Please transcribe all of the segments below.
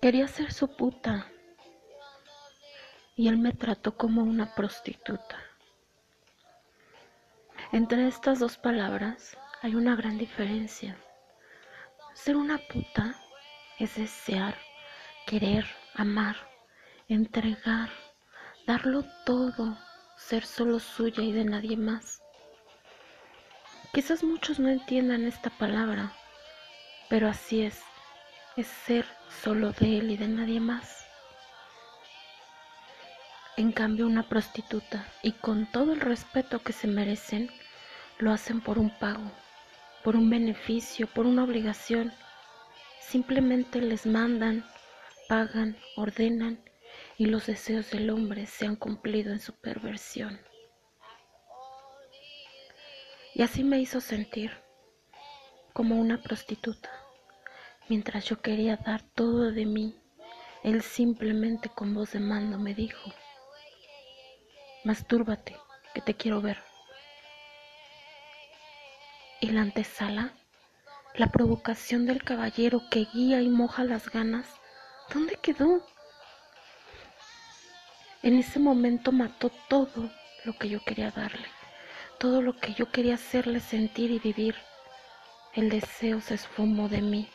Quería ser su puta y él me trató como una prostituta. Entre estas dos palabras hay una gran diferencia. Ser una puta es desear, querer, amar, entregar, darlo todo, ser solo suya y de nadie más. Quizás muchos no entiendan esta palabra, pero así es, es ser solo de él y de nadie más. En cambio, una prostituta, y con todo el respeto que se merecen, lo hacen por un pago, por un beneficio, por una obligación. Simplemente les mandan, pagan, ordenan y los deseos del hombre se han cumplido en su perversión. Y así me hizo sentir como una prostituta. Mientras yo quería dar todo de mí, él simplemente con voz de mando me dijo, mastúrbate, que te quiero ver. Y la antesala, la provocación del caballero que guía y moja las ganas, ¿dónde quedó? En ese momento mató todo lo que yo quería darle, todo lo que yo quería hacerle sentir y vivir. El deseo se esfumó de mí.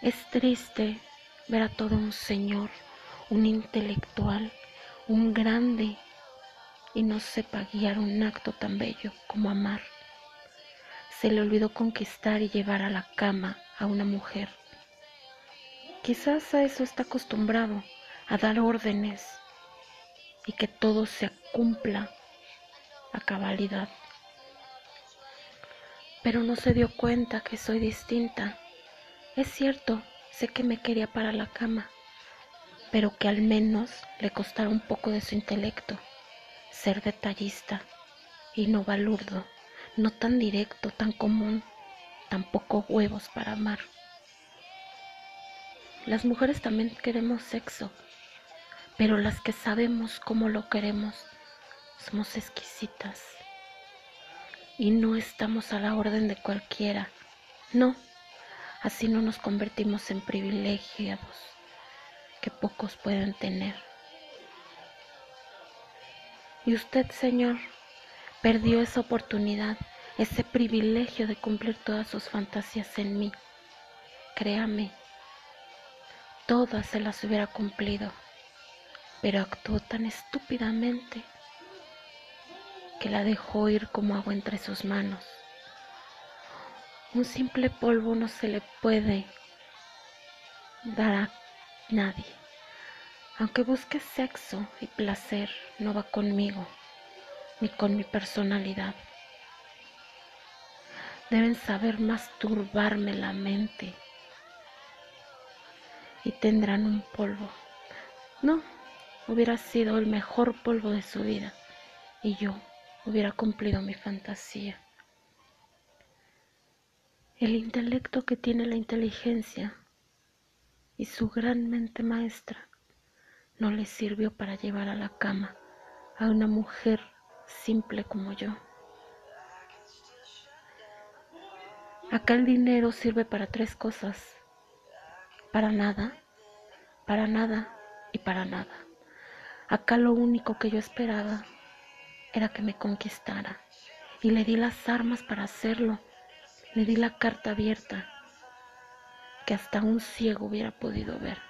Es triste ver a todo un señor, un intelectual, un grande y no sepa guiar un acto tan bello como amar. Se le olvidó conquistar y llevar a la cama a una mujer. Quizás a eso está acostumbrado, a dar órdenes y que todo se cumpla a cabalidad. Pero no se dio cuenta que soy distinta. Es cierto, sé que me quería para la cama, pero que al menos le costara un poco de su intelecto, ser detallista y no balurdo, no tan directo, tan común, tampoco huevos para amar. Las mujeres también queremos sexo, pero las que sabemos cómo lo queremos somos exquisitas y no estamos a la orden de cualquiera. No, así no nos convertimos en privilegiados que pocos pueden tener. Y usted, Señor, perdió esa oportunidad, ese privilegio de cumplir todas sus fantasías en mí. Créame, todas se las hubiera cumplido, pero actuó tan estúpidamente que la dejó ir como agua entre sus manos. Un simple polvo no se le puede dar a nadie. Aunque busque sexo y placer, no va conmigo, ni con mi personalidad. Deben saber masturbarme la mente y tendrán un polvo. No, hubiera sido el mejor polvo de su vida y yo hubiera cumplido mi fantasía. El intelecto que tiene la inteligencia y su gran mente maestra no le sirvió para llevar a la cama a una mujer simple como yo. Acá el dinero sirve para tres cosas. Para nada, para nada y para nada. Acá lo único que yo esperaba era que me conquistara y le di las armas para hacerlo. Le di la carta abierta que hasta un ciego hubiera podido ver.